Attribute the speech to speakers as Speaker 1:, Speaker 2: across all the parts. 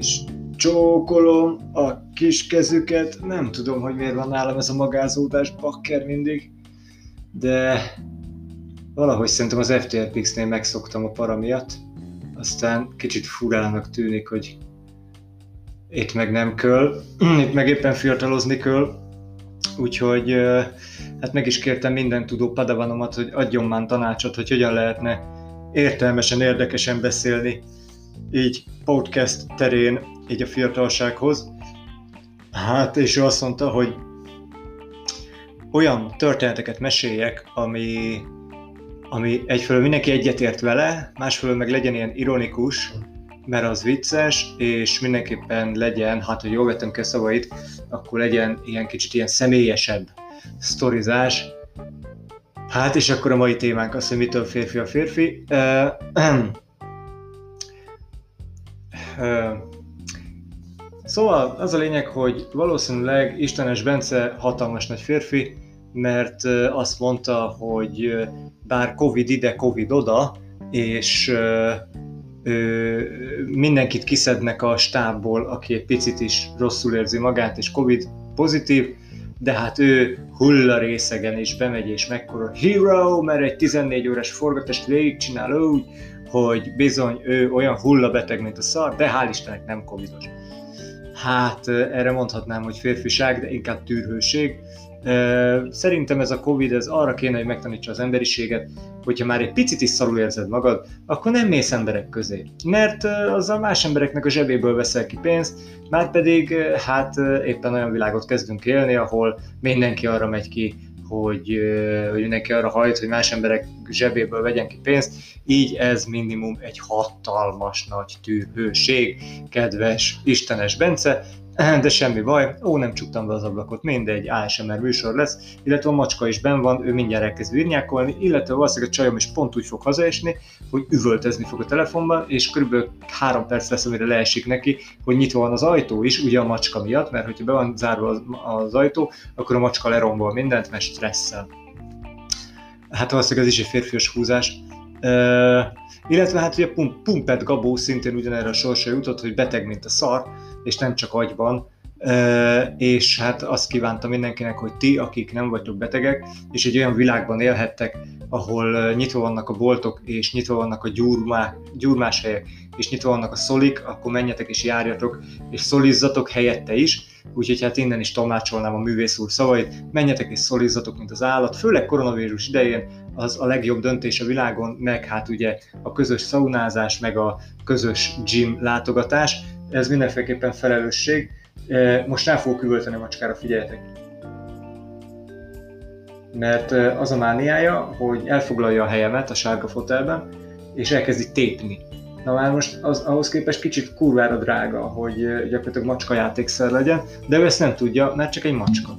Speaker 1: és csókolom a kis kezüket. Nem tudom, hogy miért van nálam ez a magázódás bakker mindig, de valahogy szerintem az FTRPX-nél megszoktam a para miatt. Aztán kicsit furának tűnik, hogy itt meg nem köl, itt meg éppen fiatalozni köl, úgyhogy hát meg is kértem minden tudó padavanomat, hogy adjon már tanácsot, hogy hogyan lehetne értelmesen, érdekesen beszélni így podcast terén, így a fiatalsághoz. Hát, és ő azt mondta, hogy olyan történeteket meséljek, ami, ami egyfelől mindenki egyetért vele, másfelől meg legyen ilyen ironikus, mert az vicces, és mindenképpen legyen, hát hogy jól vettem ki a szavait, akkor legyen ilyen kicsit ilyen személyesebb sztorizás. Hát, és akkor a mai témánk az, hogy mitől férfi a férfi. Uh, Szóval az a lényeg, hogy valószínűleg Istenes Bence hatalmas nagy férfi, mert azt mondta, hogy bár Covid ide, Covid oda, és mindenkit kiszednek a stábból, aki egy picit is rosszul érzi magát, és Covid pozitív, de hát ő hulla részegen és bemegy és mekkora hero, mert egy 14 órás forgatást végigcsinál úgy, hogy bizony ő olyan hullabeteg, mint a szar, de hál' Istennek nem covidos. Hát erre mondhatnám, hogy férfiság, de inkább tűrhőség. Szerintem ez a Covid, ez arra kéne, hogy megtanítsa az emberiséget, hogyha már egy picit is szarul érzed magad, akkor nem mész emberek közé. Mert azzal más embereknek a zsebéből veszel ki pénzt, már pedig hát éppen olyan világot kezdünk élni, ahol mindenki arra megy ki, hogy, hogy mindenki arra hajt, hogy más emberek zsebéből vegyen ki pénzt, így ez minimum egy hatalmas nagy tűrhőség, kedves Istenes Bence, de semmi baj, ó, nem csuktam be az ablakot, mindegy, ASMR műsor lesz, illetve a macska is ben van, ő mindjárt elkezd virnyákolni, illetve valószínűleg a csajom is pont úgy fog hazaesni, hogy üvöltezni fog a telefonban, és körülbelül három perc lesz, amire leesik neki, hogy nyitva van az ajtó is, ugye a macska miatt, mert hogyha be van zárva az, az ajtó, akkor a macska lerombol mindent, mert stresszel. Hát valószínűleg ez is egy férfias húzás. Uh, illetve hát ugye Pum- Pumpet Gabó szintén ugyanerre a sorsa jutott, hogy beteg, mint a szar, és nem csak agyban, és hát azt kívántam mindenkinek, hogy ti, akik nem vagytok betegek, és egy olyan világban élhettek, ahol nyitva vannak a boltok, és nyitva vannak a gyurmá, gyurmás helyek, és nyitva vannak a szolik, akkor menjetek és járjatok, és szolizzatok helyette is, úgyhogy hát innen is tolmácsolnám a művész úr szavait, menjetek és szolizzatok, mint az állat, főleg koronavírus idején az a legjobb döntés a világon, meg hát ugye a közös szaunázás, meg a közös gym látogatás, ez mindenféleképpen felelősség. Most rá fogok üvölteni a macskára, figyeljetek! Mert az a mániája, hogy elfoglalja a helyemet a sárga fotelben, és elkezdi tépni. Na már most az, ahhoz képest kicsit kurvára drága, hogy gyakorlatilag macska játékszer legyen, de ő ezt nem tudja, mert csak egy macska.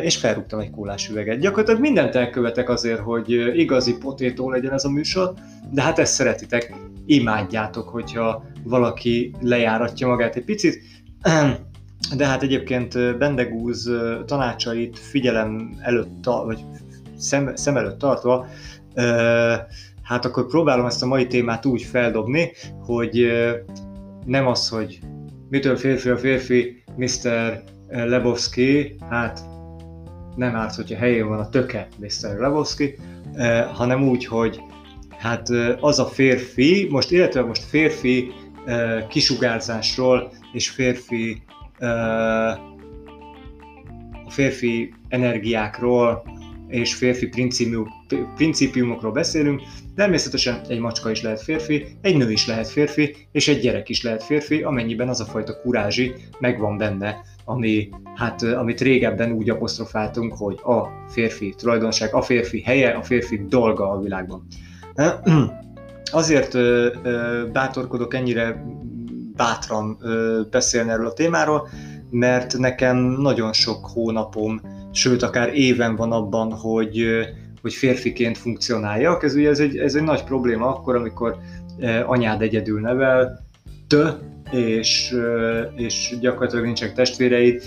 Speaker 1: És felrúgtam egy kólás üveget. Gyakorlatilag mindent elkövetek azért, hogy igazi potétó legyen ez a műsor, de hát ezt szeretitek, imádjátok, hogyha valaki lejáratja magát egy picit. De hát egyébként Bendegúz tanácsait figyelem előtt, vagy szem, szem előtt tartva, hát akkor próbálom ezt a mai témát úgy feldobni, hogy nem az, hogy mitől férfi a férfi, Mr. Lebowski, hát nem árt, hogyha helyén van a töke Mr. Lebowski, hanem úgy, hogy hát az a férfi, most illetve most férfi kisugárzásról és férfi a férfi energiákról és férfi principiumokról beszélünk. Természetesen egy macska is lehet férfi, egy nő is lehet férfi, és egy gyerek is lehet férfi, amennyiben az a fajta kurázsi megvan benne, ami, hát, amit régebben úgy apostrofáltunk, hogy a férfi tulajdonság, a férfi helye, a férfi dolga a világban. Azért bátorkodok ennyire bátran beszélni erről a témáról, mert nekem nagyon sok hónapom, sőt akár éven van abban, hogy, hogy férfiként funkcionáljak. Ez ugye ez egy, ez egy nagy probléma akkor, amikor anyád egyedül nevel, tö, és, és gyakorlatilag nincsenek testvéreid.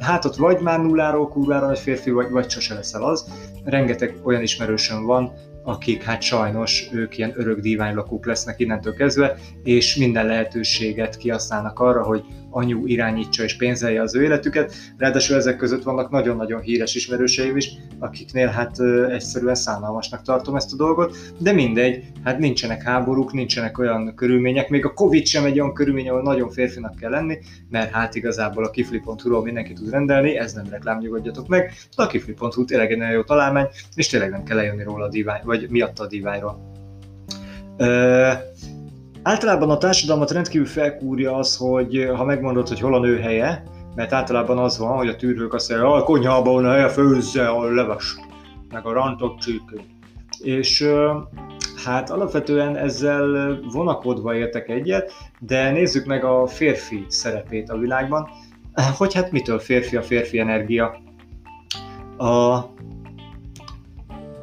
Speaker 1: Hát ott vagy már nulláról kurvára nagy férfi, vagy, vagy sose leszel az. Rengeteg olyan ismerősöm van, akik hát sajnos ők ilyen örök díványlakók lesznek innentől kezdve, és minden lehetőséget kihasználnak arra, hogy anyu irányítsa és pénzelje az ő életüket. Ráadásul ezek között vannak nagyon-nagyon híres ismerőseim is, akiknél hát egyszerűen szánalmasnak tartom ezt a dolgot, de mindegy, hát nincsenek háborúk, nincsenek olyan körülmények, még a Covid sem egy olyan körülmény, ahol nagyon férfinak kell lenni, mert hát igazából a kifli.hu-ról mindenki tud rendelni, ez nem reklám, nyugodjatok meg, de a kifli.hu tényleg egy nagyon jó találmány, és tényleg nem kell lejönni róla a divány, vagy miatt a diványról. Általában a társadalmat rendkívül felkúrja az, hogy ha megmondod, hogy hol a nő helye, mert általában az van, hogy a tűrők azt mondják, a konyhában a helye, főzze a leves, meg a rántott csirkét. És hát alapvetően ezzel vonakodva értek egyet, de nézzük meg a férfi szerepét a világban, hogy hát mitől férfi a férfi energia. A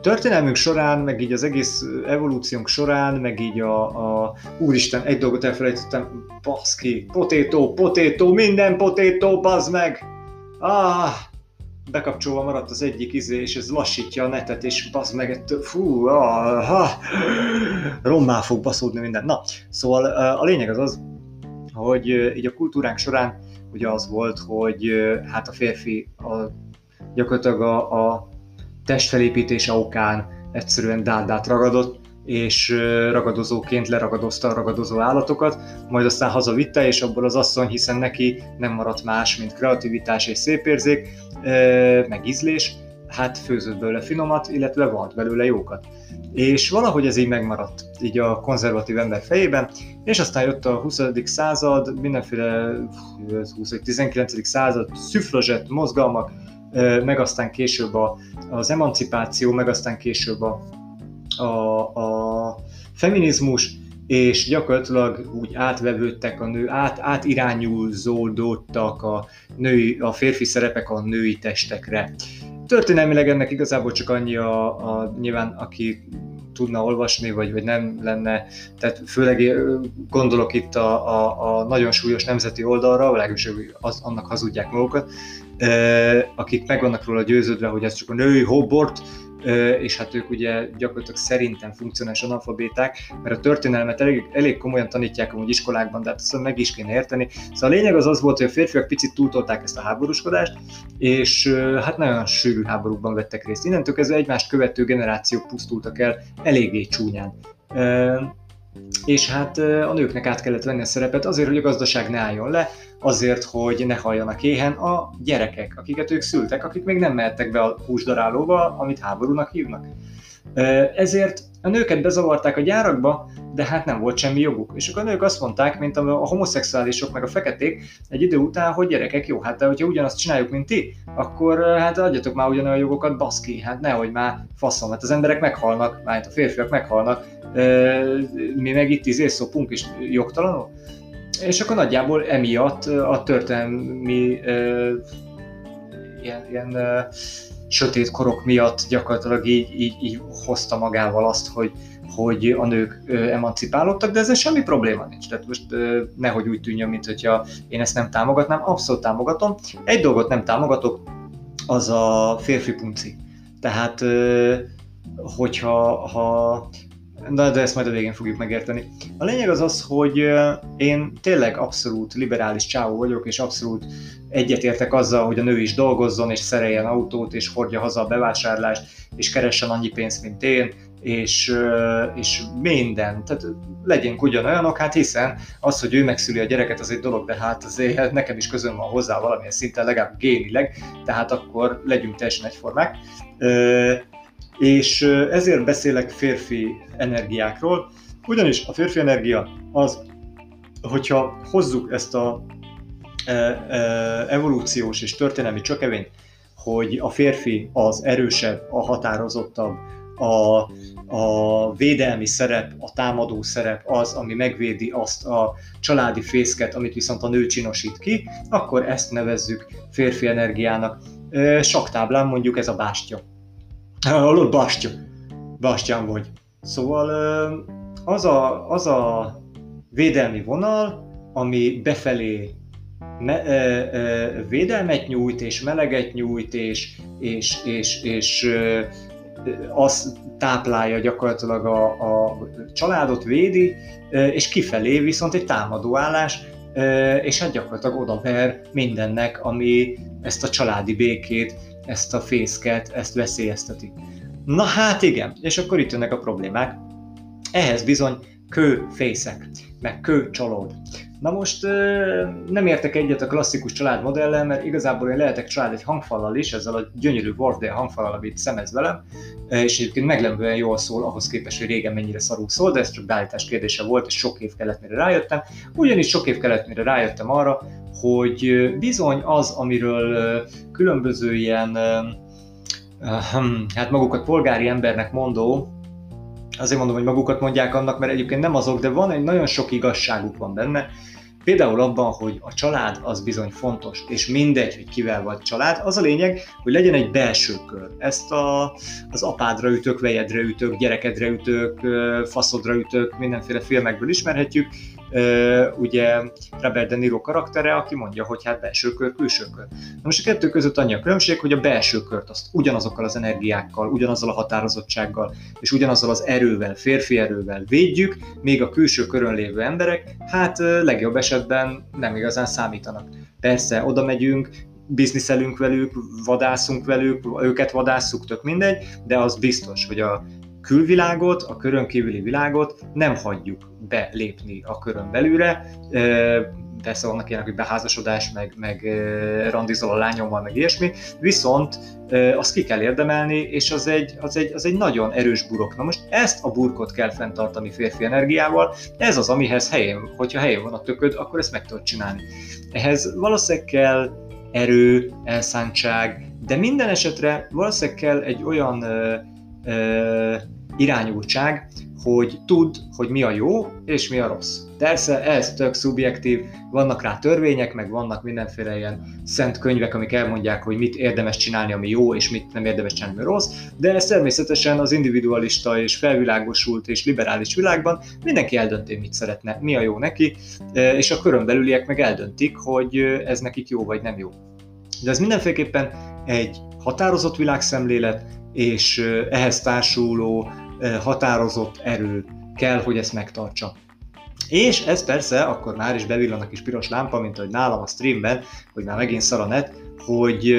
Speaker 1: történelmünk során, meg így az egész evolúciónk során, meg így a, a úristen, egy dolgot elfelejtettem, baszki, potétó, potétó, minden potétó, bazd meg! Ah, bekapcsolva maradt az egyik izé, és ez lassítja a netet, és bazd meg, ettől, fú, ah, ha, rommá fog baszódni minden. Na, szóval a lényeg az az, hogy így a kultúránk során ugye az volt, hogy hát a férfi a, gyakorlatilag a, a testfelépítése okán egyszerűen dárdát ragadott, és ragadozóként leragadozta a ragadozó állatokat, majd aztán hazavitte, és abból az asszony, hiszen neki nem maradt más, mint kreativitás és szépérzék, meg ízlés, hát főzött belőle finomat, illetve valt belőle jókat. És valahogy ez így megmaradt, így a konzervatív ember fejében, és aztán jött a 20. század, mindenféle 20. 19. század szüfrazsett mozgalmak, meg aztán később a, az emancipáció, meg aztán később a, a, a feminizmus, és gyakorlatilag úgy átvevődtek a nő, át, átirányulzódottak a, női, a férfi szerepek a női testekre. Történelmileg ennek igazából csak annyi a, a nyilván, aki tudna olvasni, vagy, vagy nem lenne, tehát főleg gondolok itt a, a, a nagyon súlyos nemzeti oldalra, legalábbis az, annak hazudják magukat, akik meg vannak róla győződve, hogy ez csak a női hobort, és hát ők ugye gyakorlatilag szerintem funkcionális analfabéták, mert a történelmet elég, elég komolyan tanítják amúgy iskolákban, de hát ezt meg is kéne érteni. Szóval a lényeg az az volt, hogy a férfiak picit túltolták ezt a háborúskodást, és hát nagyon sűrű háborúkban vettek részt. Innentől kezdve egymást követő generációk pusztultak el eléggé csúnyán és hát a nőknek át kellett venni a szerepet azért, hogy a gazdaság ne álljon le, azért, hogy ne halljanak éhen a gyerekek, akiket ők szültek, akik még nem mehettek be a húsdarálóba, amit háborúnak hívnak. Ezért a nőket bezavarták a gyárakba, de hát nem volt semmi joguk. És akkor a nők azt mondták, mint a homoszexuálisok meg a feketék egy idő után, hogy gyerekek, jó, hát de hogyha ugyanazt csináljuk, mint ti, akkor hát adjatok már ugyanolyan jogokat, baszki, hát nehogy már faszom, hát az emberek meghalnak, már a férfiak meghalnak, mi meg itt izé szopunk és jogtalanul. És akkor nagyjából emiatt a történelmi ilyen, ilyen sötét korok miatt gyakorlatilag így, így, így hozta magával azt, hogy, hogy a nők emancipálódtak, de ezzel semmi probléma nincs. Tehát most nehogy úgy tűnjön, mint hogyha én ezt nem támogatnám, abszolút támogatom. Egy dolgot nem támogatok, az a férfi punci. Tehát, hogyha ha Na, de ezt majd a végén fogjuk megérteni. A lényeg az az, hogy én tényleg abszolút liberális csávó vagyok, és abszolút egyetértek azzal, hogy a nő is dolgozzon, és szereljen autót, és hordja haza a bevásárlást, és keressen annyi pénzt, mint én, és, és minden. Tehát legyünk ugyanolyanok, hát hiszen az, hogy ő megszüli a gyereket, az egy dolog, de hát azért nekem is közön van hozzá valamilyen szinten, legalább génileg, tehát akkor legyünk teljesen egyformák. És ezért beszélek férfi energiákról, ugyanis a férfi energia az, hogyha hozzuk ezt a e, e, evolúciós és történelmi csökevényt, hogy a férfi az erősebb, a határozottabb, a, a védelmi szerep, a támadó szerep az, ami megvédi azt a családi fészket, amit viszont a nő csinosít ki, akkor ezt nevezzük férfi energiának. Saktáblán mondjuk ez a bástya. Hallod, Bastya? Bastyán vagy. Szóval az a, az a védelmi vonal, ami befelé me, e, e, védelmet nyújt, és meleget nyújt, és, és, és, és e, az táplálja gyakorlatilag a, a családot, védi, és kifelé viszont egy támadóállás, és hát gyakorlatilag oda ver mindennek, ami ezt a családi békét, ezt a fészket, ezt veszélyezteti. Na hát igen, és akkor itt jönnek a problémák. Ehhez bizony kőfészek, meg kőcsalód. Na most nem értek egyet a klasszikus családmodellel, mert igazából én lehetek család egy hangfallal is, ezzel a gyönyörű Wardale hangfallal, amit szemez velem, és egyébként meglepően jól szól ahhoz képest, hogy régen mennyire szarul szól, de ez csak beállítás kérdése volt, és sok év kellett, mire rájöttem. Ugyanis sok év kellett, mire rájöttem arra, hogy bizony az, amiről különböző ilyen, hm, hát magukat polgári embernek mondó, azért mondom, hogy magukat mondják annak, mert egyébként nem azok, de van egy nagyon sok igazságuk van benne, Például abban, hogy a család az bizony fontos, és mindegy, hogy kivel vagy család, az a lényeg, hogy legyen egy belső kör. Ezt a, az apádra ütök, vejedre ütök, gyerekedre ütök, faszodra ütök, mindenféle filmekből ismerhetjük, ugye Robert De Niro karaktere, aki mondja, hogy hát belső kör, külső kör. Na most a kettő között annyi a különbség, hogy a belső kört azt ugyanazokkal az energiákkal, ugyanazzal a határozottsággal és ugyanazzal az erővel, férfi erővel védjük, még a külső körön lévő emberek, hát legjobb esetben nem igazán számítanak. Persze, oda megyünk, bizniszelünk velük, vadászunk velük, őket vadásszuk, tök mindegy, de az biztos, hogy a külvilágot, a körön kívüli világot nem hagyjuk belépni a körön belülre. Persze vannak ilyenek, hogy beházasodás, meg, meg randizol a lányommal, meg ilyesmi, viszont azt ki kell érdemelni, és az egy, az, egy, az egy nagyon erős burok. Na most ezt a burkot kell fenntartani férfi energiával, ez az, amihez helyén, hogyha helyén van a tököd, akkor ezt meg tudod csinálni. Ehhez valószínűleg kell erő, elszántság, de minden esetre valószínűleg kell egy olyan irányultság, hogy tud, hogy mi a jó és mi a rossz. Persze ez tök szubjektív, vannak rá törvények, meg vannak mindenféle ilyen szent könyvek, amik elmondják, hogy mit érdemes csinálni, ami jó, és mit nem érdemes csinálni, ami rossz, de ez természetesen az individualista és felvilágosult és liberális világban mindenki eldönti, mit szeretne, mi a jó neki, és a körön belüliek meg eldöntik, hogy ez nekik jó vagy nem jó. De ez mindenféleképpen egy határozott világszemlélet, és ehhez társuló határozott erő kell, hogy ezt megtartsa. És ez persze, akkor már is bevillan a kis piros lámpa, mint ahogy nálam a streamben, hogy már megint szar a net, hogy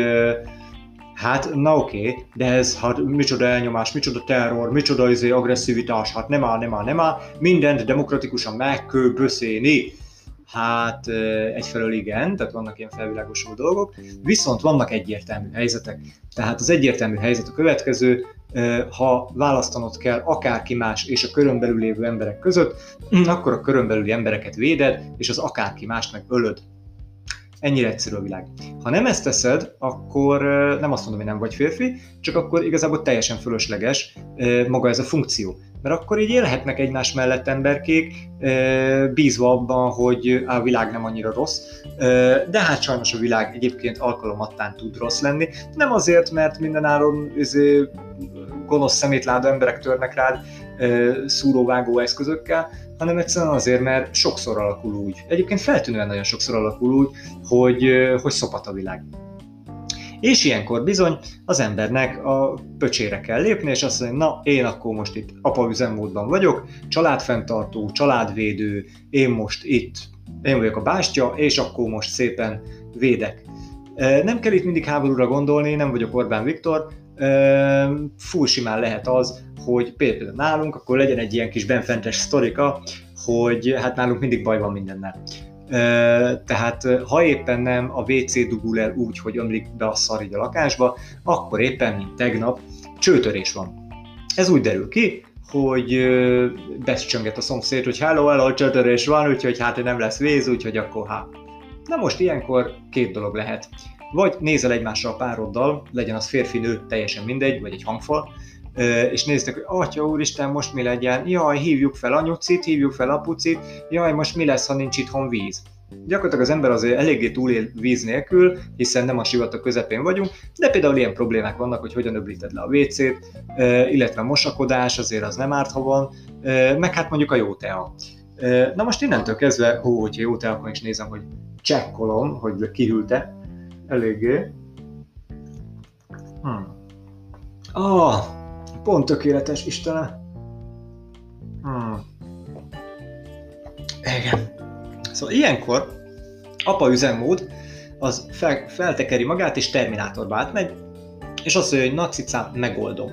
Speaker 1: hát na oké, okay, de ez hát micsoda elnyomás, micsoda terror, micsoda izé, agresszivitás, hát nem áll, nem áll, nem áll, mindent demokratikusan meg kell. Hát egyfelől igen, tehát vannak ilyen felvilágosult dolgok, viszont vannak egyértelmű helyzetek. Tehát az egyértelmű helyzet a következő, ha választanod kell akárki más és a körön belül lévő emberek között, akkor a körön belüli embereket véded, és az akárki mást meg ölöd. Ennyire egyszerű a világ. Ha nem ezt teszed, akkor nem azt mondom, hogy nem vagy férfi, csak akkor igazából teljesen fölösleges maga ez a funkció mert akkor így élhetnek egymás mellett emberkék, bízva abban, hogy a világ nem annyira rossz, de hát sajnos a világ egyébként alkalomattán tud rossz lenni. Nem azért, mert mindenáron gonosz szemétláda emberek törnek rád szúróvágó eszközökkel, hanem egyszerűen azért, mert sokszor alakul úgy. Egyébként feltűnően nagyon sokszor alakul úgy, hogy, hogy szopat a világ. És ilyenkor bizony az embernek a pöcsére kell lépni, és azt mondani, na én akkor most itt apa üzemmódban vagyok, családfenntartó, családvédő, én most itt, én vagyok a bástya, és akkor most szépen védek. Nem kell itt mindig háborúra gondolni, nem vagyok Orbán Viktor, full simán lehet az, hogy például nálunk, akkor legyen egy ilyen kis benfentes sztorika, hogy hát nálunk mindig baj van mindennel. Tehát ha éppen nem a WC dugul el úgy, hogy ömlik be a szar így a lakásba, akkor éppen, mint tegnap, csőtörés van. Ez úgy derül ki, hogy becsönget a szomszéd, hogy hello, hello, csőtörés van, úgyhogy hát nem lesz víz, úgyhogy akkor hát. Na most ilyenkor két dolog lehet. Vagy nézel egymásra a pároddal, legyen az férfi-nő, teljesen mindegy, vagy egy hangfal, és néztek, hogy atya úristen, most mi legyen, jaj, hívjuk fel anyucit, hívjuk fel apucit, jaj, most mi lesz, ha nincs itthon víz. Gyakorlatilag az ember azért eléggé túlél víz nélkül, hiszen nem a sivatag közepén vagyunk, de például ilyen problémák vannak, hogy hogyan öblíted le a WC-t, illetve a mosakodás, azért az nem árt, ha van, meg hát mondjuk a jó tea. Na most innentől kezdve, hó, hogyha jó tea, akkor is nézem, hogy csekkolom, hogy kihűlte eléggé. Hmm. Ah, Pont tökéletes, Istenem. Hmm. Igen. Szóval ilyenkor apa üzemmód az fel, feltekeri magát és Terminátorba átmegy, és azt mondja, hogy na megoldom.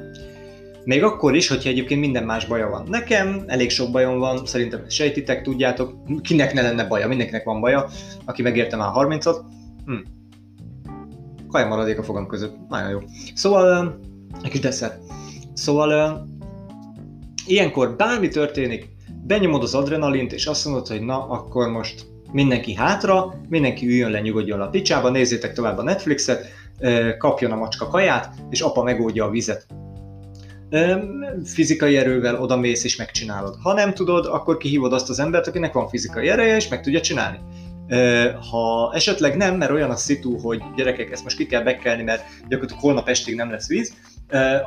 Speaker 1: Még akkor is, hogyha egyébként minden más baja van. Nekem elég sok bajom van, szerintem sejtitek, tudjátok, kinek ne lenne baja, mindenkinek van baja, aki megérte már 30-ot. Hm. Kaja maradék a fogam között, nagyon jó. Szóval, egy kis desszert. Szóval, ilyenkor bármi történik, benyomod az adrenalint, és azt mondod, hogy na, akkor most mindenki hátra, mindenki üljön le, nyugodjon a picsába, nézzétek tovább a Netflixet, kapjon a macska kaját, és apa megoldja a vizet. Fizikai erővel odamész és megcsinálod. Ha nem tudod, akkor kihívod azt az embert, akinek van fizikai ereje, és meg tudja csinálni. Ha esetleg nem, mert olyan a szitu, hogy gyerekek, ezt most ki kell bekelni, mert gyakorlatilag holnap estig nem lesz víz,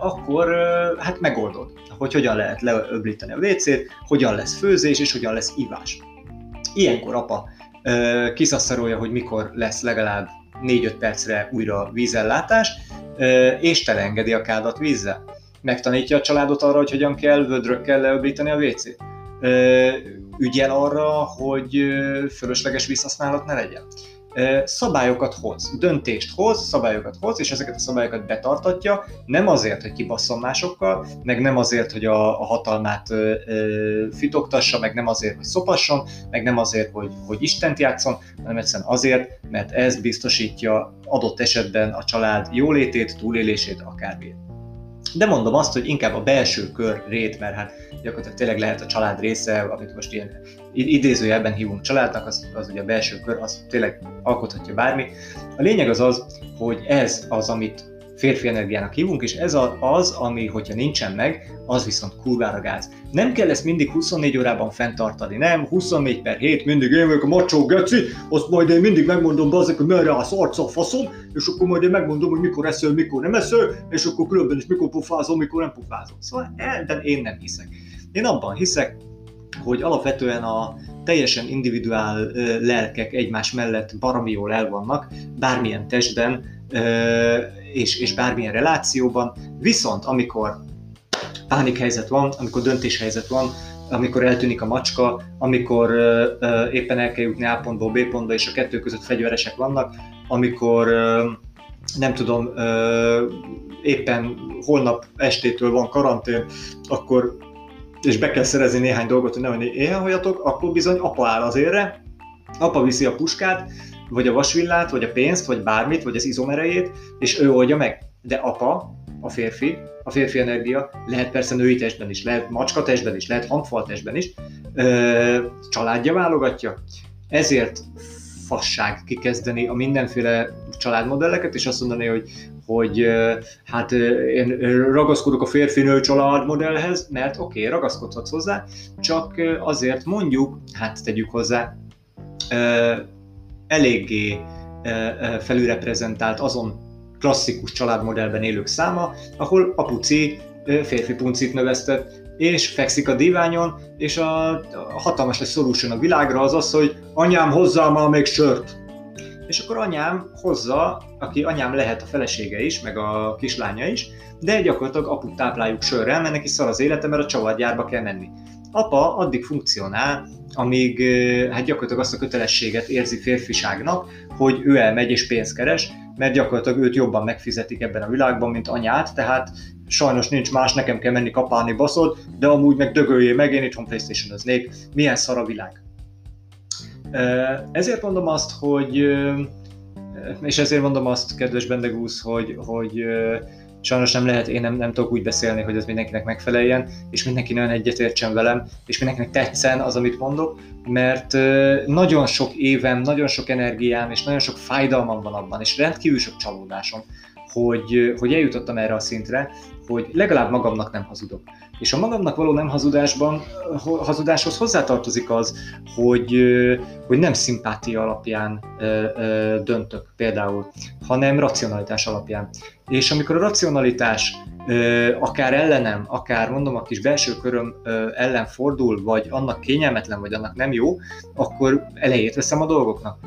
Speaker 1: akkor hát megoldod, hogy hogyan lehet leöblíteni a WC-t, hogyan lesz főzés és hogyan lesz ivás. Ilyenkor apa kiszasszarolja, hogy mikor lesz legalább 4-5 percre újra vízellátás, és teleengedi a kádat vízzel. Megtanítja a családot arra, hogy hogyan kell vödrökkel leöblíteni a WC-t. Ügyel arra, hogy fölösleges vízhasználat ne legyen szabályokat hoz, döntést hoz, szabályokat hoz, és ezeket a szabályokat betartatja, nem azért, hogy kibasszon másokkal, meg nem azért, hogy a, a hatalmát ö, ö, meg nem azért, hogy szopasson, meg nem azért, hogy, hogy Istent játszon, hanem egyszerűen azért, mert ez biztosítja adott esetben a család jólétét, túlélését, akármilyen. De mondom azt, hogy inkább a belső kör rét, mert hát gyakorlatilag tényleg lehet a család része, amit most ilyen idézőjelben hívunk családnak, az, az ugye a belső kör, az tényleg alkothatja bármi. A lényeg az az, hogy ez az, amit férfi energiának hívunk, és ez az, ami, hogyha nincsen meg, az viszont kurvára gáz. Nem kell ezt mindig 24 órában fenntartani, nem, 24 per 7, mindig én vagyok a macsó geci, azt majd én mindig megmondom azok, hogy merre állsz arca a faszom, és akkor majd én megmondom, hogy mikor eszel, mikor nem eszel, és akkor különben is mikor pufázol, mikor nem pufázol. Szóval ebben én nem hiszek. Én abban hiszek, hogy alapvetően a teljesen individuál lelkek egymás mellett baromi jól el vannak, bármilyen testben és, és bármilyen relációban, viszont amikor pánikhelyzet van, amikor döntéshelyzet van, amikor eltűnik a macska, amikor uh, éppen el kell jutni A pontból B pontba, és a kettő között fegyveresek vannak, amikor uh, nem tudom, éppen holnap estétől van karantén, akkor és be kell szerezni néhány dolgot, hogy nehogy éhenhajjatok, akkor bizony apa áll az érre, apa viszi a puskát, vagy a vasvillát, vagy a pénzt, vagy bármit, vagy az izomerejét, és ő oldja meg. De apa, a férfi, a férfi energia lehet persze női testben is, lehet macska testben is, lehet hangfal testben is, ö, családja válogatja. Ezért fasság kikezdeni a mindenféle családmodelleket, és azt mondani, hogy hogy hát én ragaszkodok a férfi-nő családmodellhez, mert oké, okay, ragaszkodhatsz hozzá, csak azért mondjuk, hát tegyük hozzá, eléggé felülreprezentált azon klasszikus családmodellben élők száma, ahol apuci férfi puncit növesztett, és fekszik a diványon, és a hatalmas lesz solution a világra az az, hogy anyám hozzá már még sört és akkor anyám hozza, aki anyám lehet a felesége is, meg a kislánya is, de gyakorlatilag aput tápláljuk sörrel, mert neki szar az élete, mert a csavargyárba kell menni. Apa addig funkcionál, amíg hát gyakorlatilag azt a kötelességet érzi férfiságnak, hogy ő elmegy és pénzt keres, mert gyakorlatilag őt jobban megfizetik ebben a világban, mint anyát, tehát sajnos nincs más, nekem kell menni kapálni baszod, de amúgy meg dögöljé meg, én itthon Playstation-öznék, milyen szar a világ. Ezért mondom azt, hogy és ezért mondom azt, kedves Bendegúz, hogy, hogy sajnos nem lehet, én nem, nem tudok úgy beszélni, hogy ez mindenkinek megfeleljen, és mindenki nagyon egyetértsen velem, és mindenkinek tetszen az, amit mondok, mert nagyon sok évem, nagyon sok energiám, és nagyon sok fájdalmam van abban, és rendkívül sok csalódásom, hogy, hogy eljutottam erre a szintre, hogy legalább magamnak nem hazudok. És a magamnak való nem hazudásban, hazudáshoz hozzátartozik az, hogy, hogy nem szimpátia alapján döntök például, hanem racionalitás alapján. És amikor a racionalitás akár ellenem, akár mondom a kis belső köröm ellen fordul, vagy annak kényelmetlen, vagy annak nem jó, akkor elejét veszem a dolgoknak.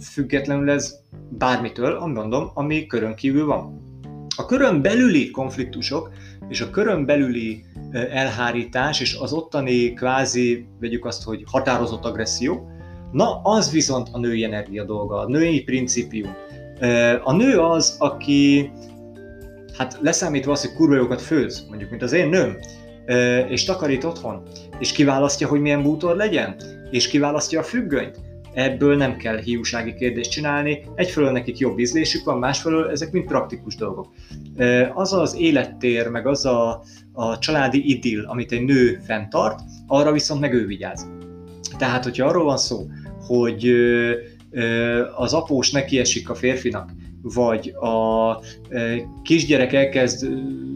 Speaker 1: Függetlenül ez bármitől, mondom, ami körön kívül van. A körön belüli konfliktusok és a körön belüli elhárítás, és az ottani kvázi, vegyük azt, hogy határozott agresszió, na az viszont a női energia dolga, a női principium. A nő az, aki, hát leszámítva az, hogy kurva jókat főz, mondjuk, mint az én nőm, és takarít otthon, és kiválasztja, hogy milyen bútor legyen, és kiválasztja a függönyt, ebből nem kell hiúsági kérdést csinálni, egyfelől nekik jobb ízlésük van, másfelől ezek mind praktikus dolgok. Az az élettér, meg az a, a családi idill, amit egy nő fenntart, arra viszont meg ő vigyáz. Tehát, hogyha arról van szó, hogy az após nekiesik a férfinak, vagy a kisgyerek elkezd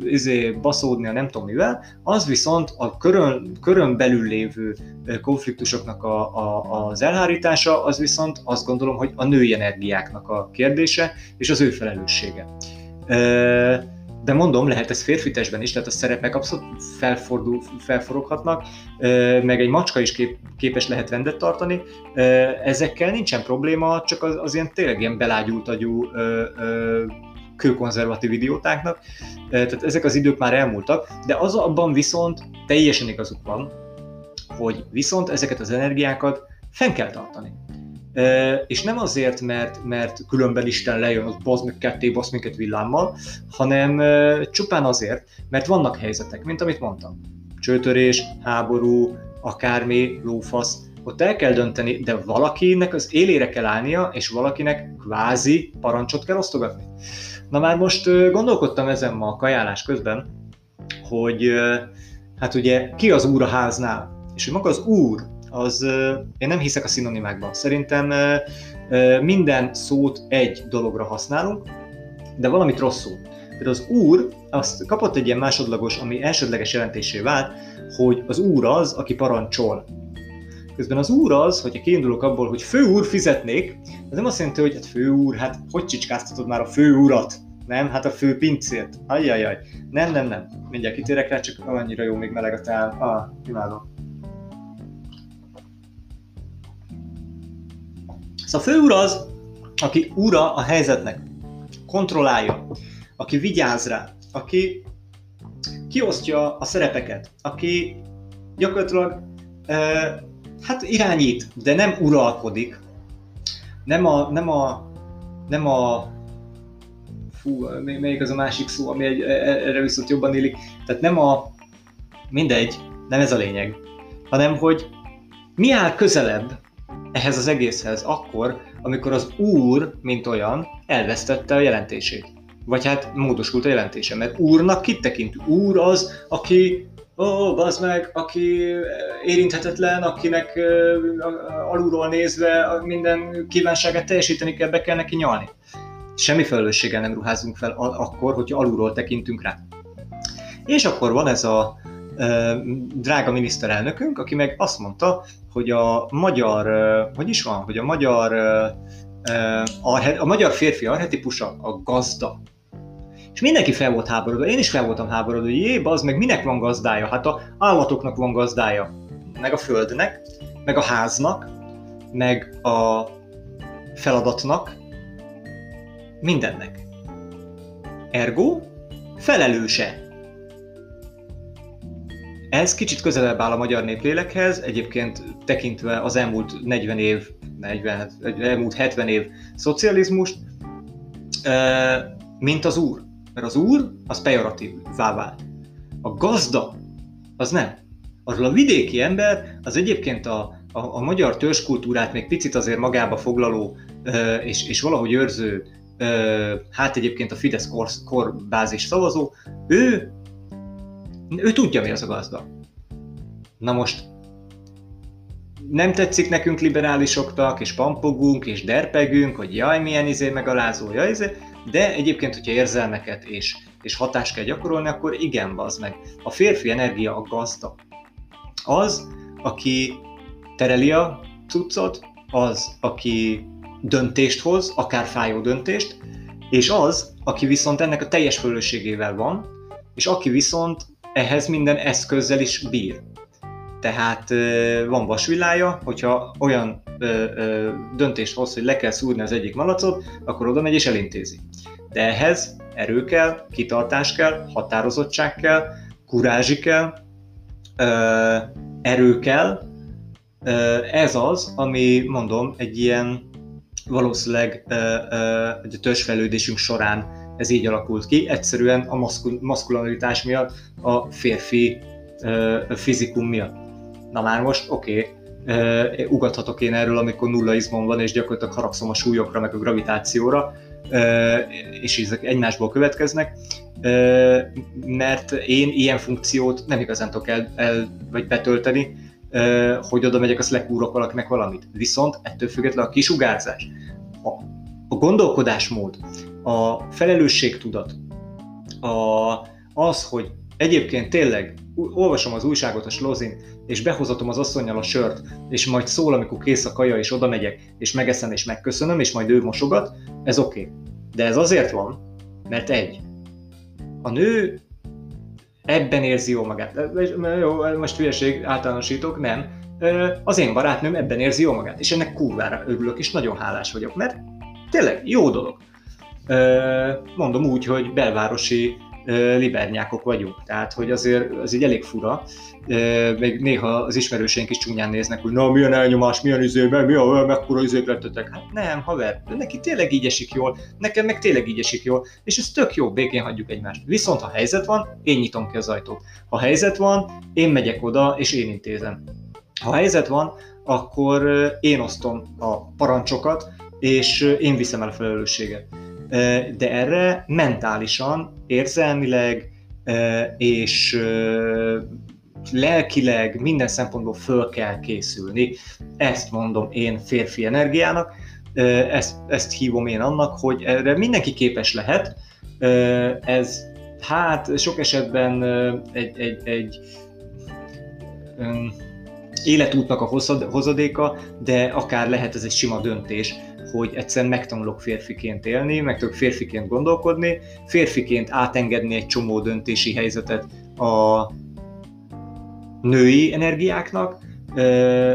Speaker 1: izé, baszódni a nem tudom mivel, az viszont a körön, körön belül lévő konfliktusoknak a, a, az elhárítása, az viszont azt gondolom, hogy a női energiáknak a kérdése, és az ő felelőssége de mondom, lehet ez férfi testben is, tehát a szerepek abszolút felfordul, felforoghatnak, meg egy macska is kép, képes lehet rendet tartani. Ezekkel nincsen probléma, csak az, az ilyen tényleg ilyen belágyult agyú kőkonzervatív idiótáknak. Tehát ezek az idők már elmúltak, de az abban viszont teljesen igazuk van, hogy viszont ezeket az energiákat fenn kell tartani és nem azért, mert, mert különben Isten lejön, az bazd meg ketté, basz minket villámmal, hanem csupán azért, mert vannak helyzetek, mint amit mondtam. Csőtörés, háború, akármi, lófasz, ott el kell dönteni, de valakinek az élére kell állnia, és valakinek kvázi parancsot kell osztogatni. Na már most gondolkodtam ezen ma a kajálás közben, hogy hát ugye ki az úr a háznál, és hogy maga az úr az én nem hiszek a szinonimákban. Szerintem minden szót egy dologra használunk, de valamit rosszul. Például az úr azt kapott egy ilyen másodlagos, ami elsődleges jelentésé vált, hogy az úr az, aki parancsol. Közben az úr az, hogyha kiindulok abból, hogy fő úr fizetnék, ez nem azt jelenti, hogy hát fő úr, hát hogy csicskáztatod már a fő urat? Nem, hát a fő pincért. Ajjajaj. Nem, nem, nem. Mindjárt kitérek rá, csak annyira jó még meleg a tál. Ah, imádom. Szóval a főúr az, aki ura a helyzetnek, kontrollálja, aki vigyáz rá, aki kiosztja a szerepeket, aki gyakorlatilag e, hát irányít, de nem uralkodik, nem a, nem a, nem a fú, melyik az a másik szó, ami egy, e, e, erre viszont jobban élik, tehát nem a, mindegy, nem ez a lényeg, hanem hogy mi áll közelebb ehhez az egészhez akkor, amikor az úr, mint olyan, elvesztette a jelentését. Vagy hát módosult a jelentése, mert úrnak kit tekint? Úr az, aki ó, oh, bazd meg, aki érinthetetlen, akinek uh, alulról nézve minden kívánságát teljesíteni kell, be kell neki nyalni. Semmi felelősséggel nem ruházunk fel akkor, hogyha alulról tekintünk rá. És akkor van ez a drága miniszterelnökünk, aki meg azt mondta, hogy a magyar, hogy is van, hogy a magyar, a magyar férfi arhetipusa a gazda. És mindenki fel volt háborodva, én is fel voltam háborodva, hogy jé, az meg minek van gazdája? Hát a állatoknak van gazdája, meg a földnek, meg a háznak, meg a feladatnak, mindennek. Ergo felelőse ez kicsit közelebb áll a magyar néplélekhez, egyébként tekintve az elmúlt 40 év, 40, elmúlt 70 év szocializmust, mint az úr. Mert az úr az pejoratív vált. A gazda az nem. Arról a vidéki ember az egyébként a, a, a magyar törzskultúrát még picit azért magába foglaló és, és valahogy őrző, hát egyébként a Fidesz kor, korbázis szavazó, ő ő tudja, mi az a gazda. Na most nem tetszik nekünk liberálisoknak, és pampogunk, és derpegünk, hogy jaj, milyen izé megalázó, jaj, izé, de egyébként, hogyha érzelmeket és, és hatást kell gyakorolni, akkor igen, az meg. A férfi energia a gazda. Az, aki tereli a cuccot, az, aki döntést hoz, akár fájó döntést, és az, aki viszont ennek a teljes felelősségével van, és aki viszont ehhez minden eszközzel is bír. Tehát van vasvillája, hogyha olyan döntést hoz, hogy le kell szúrni az egyik malacot, akkor oda megy és elintézi. De ehhez erő kell, kitartás kell, határozottság kell, kurázsi kell, erő kell. Ez az, ami mondom, egy ilyen valószínűleg egy törzsfejlődésünk során ez így alakult ki. Egyszerűen a maszkul- miatt, a férfi ö, fizikum miatt. Na már most, oké, okay, ugathatok én erről, amikor nulla izmom van, és gyakorlatilag haragszom a súlyokra, meg a gravitációra, uh, és ezek egymásból következnek, uh, mert én ilyen funkciót nem igazán tudok el, el vagy betölteni, uh, hogy oda megyek, azt lekúrok valakinek valamit. Viszont ettől függetlenül a kisugárzás, a, a gondolkodásmód, a felelősségtudat, a, az, hogy egyébként tényleg olvasom az újságot a slozin, és behozatom az asszonynal a sört, és majd szól, amikor kész a kaja, és oda megyek, és megeszem, és megköszönöm, és majd ő mosogat, ez oké. Okay. De ez azért van, mert egy, a nő ebben érzi jó magát. Jó, most hülyeség, általánosítok, nem. Az én barátnőm ebben érzi jó magát, és ennek kurvára örülök, és nagyon hálás vagyok, mert tényleg jó dolog. Mondom úgy, hogy belvárosi libernyákok vagyunk. Tehát, hogy azért az így elég fura. Még néha az ismerőseink is csúnyán néznek, hogy na, milyen elnyomás, milyen izé, mi a, mekkora izék lettetek. Hát nem, haver, neki tényleg így esik jól, nekem meg tényleg így esik jól, és ez tök jó, békén hagyjuk egymást. Viszont ha helyzet van, én nyitom ki az ajtót. Ha helyzet van, én megyek oda, és én intézem. Ha helyzet van, akkor én osztom a parancsokat, és én viszem el a felelősséget de erre mentálisan, érzelmileg és lelkileg, minden szempontból föl kell készülni. Ezt mondom én férfi energiának, ezt, ezt hívom én annak, hogy erre mindenki képes lehet. Ez hát sok esetben egy, egy, egy életútnak a hozadéka, de akár lehet ez egy sima döntés, hogy egyszerűen megtanulok férfiként élni, meg tudok férfiként gondolkodni, férfiként átengedni egy csomó döntési helyzetet a női energiáknak,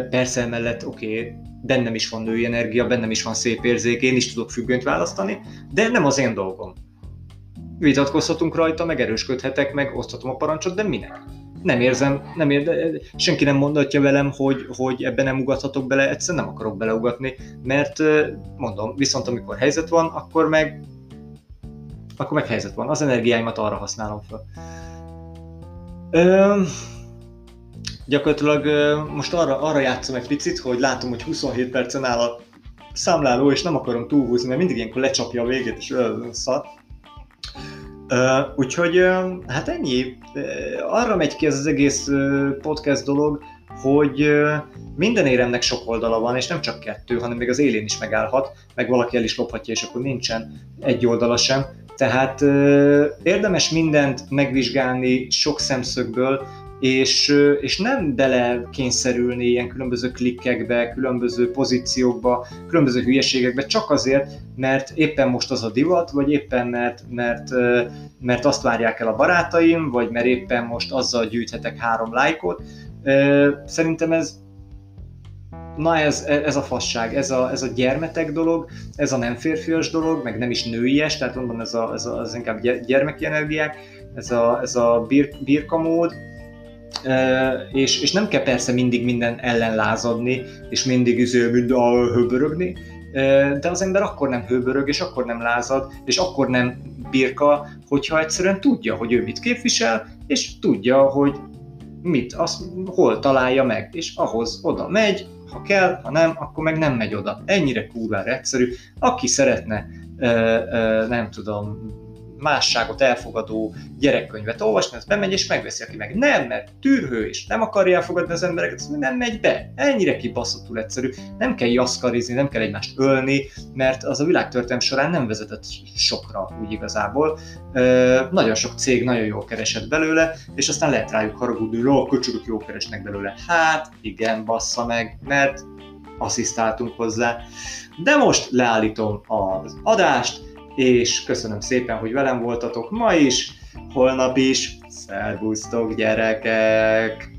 Speaker 1: persze emellett oké, okay, bennem is van női energia, bennem is van szép érzék, én is tudok függönyt választani, de nem az én dolgom. Vitatkozhatunk rajta, meg erősködhetek, meg oszthatom a parancsot, de minek? Nem érzem, nem ér, senki nem mondatja velem, hogy, hogy ebben nem ugathatok bele, egyszerűen nem akarok beleugatni, mert mondom, viszont amikor helyzet van, akkor meg akkor meg helyzet van. Az energiáimat arra használom fel. Ö, gyakorlatilag most arra, arra játszom egy picit, hogy látom, hogy 27 percen áll a számláló, és nem akarom túlhúzni, mert mindig ilyenkor lecsapja a végét, és szat. Uh, úgyhogy uh, hát ennyi. Uh, arra megy ki ez az egész uh, podcast dolog, hogy uh, minden éremnek sok oldala van, és nem csak kettő, hanem még az élén is megállhat, meg valaki el is lophatja, és akkor nincsen egy oldala sem. Tehát uh, érdemes mindent megvizsgálni sok szemszögből, és, és nem bele kényszerülni ilyen különböző klikkekbe, különböző pozíciókba, különböző hülyeségekbe, csak azért, mert éppen most az a divat, vagy éppen mert, mert, mert azt várják el a barátaim, vagy mert éppen most azzal gyűjthetek három lájkot. Szerintem ez na ez, ez a fasság, ez a, ez a gyermetek dolog, ez a nem férfias dolog, meg nem is nőies, tehát mondom, ez, a, ez, a, ez inkább gyermeki energiák, ez a, ez a bir, birkamód, és, és nem kell persze mindig minden ellen lázadni, és mindig izé, mind a hőbörögni, de az ember akkor nem hőbörög, és akkor nem lázad, és akkor nem birka, hogyha egyszerűen tudja, hogy ő mit képvisel, és tudja, hogy mit, azt hol találja meg, és ahhoz oda megy, ha kell, ha nem, akkor meg nem megy oda. Ennyire kurvára egyszerű. Aki szeretne, nem tudom, másságot elfogadó gyerekkönyvet olvasni, az bemegy és megveszi, aki meg nem, mert tűrhő és nem akarja elfogadni az embereket, az nem megy be. Ennyire kibaszottul egyszerű. Nem kell jaszkarizni, nem kell egymást ölni, mert az a világtörténelem során nem vezetett sokra úgy igazából. Ö, nagyon sok cég nagyon jól keresett belőle, és aztán lehet rájuk haragudni, hogy a köcsögök jól keresnek belőle. Hát igen, bassza meg, mert asszisztáltunk hozzá. De most leállítom az adást, és köszönöm szépen, hogy velem voltatok ma is, holnap is. Szervusztok gyerekek!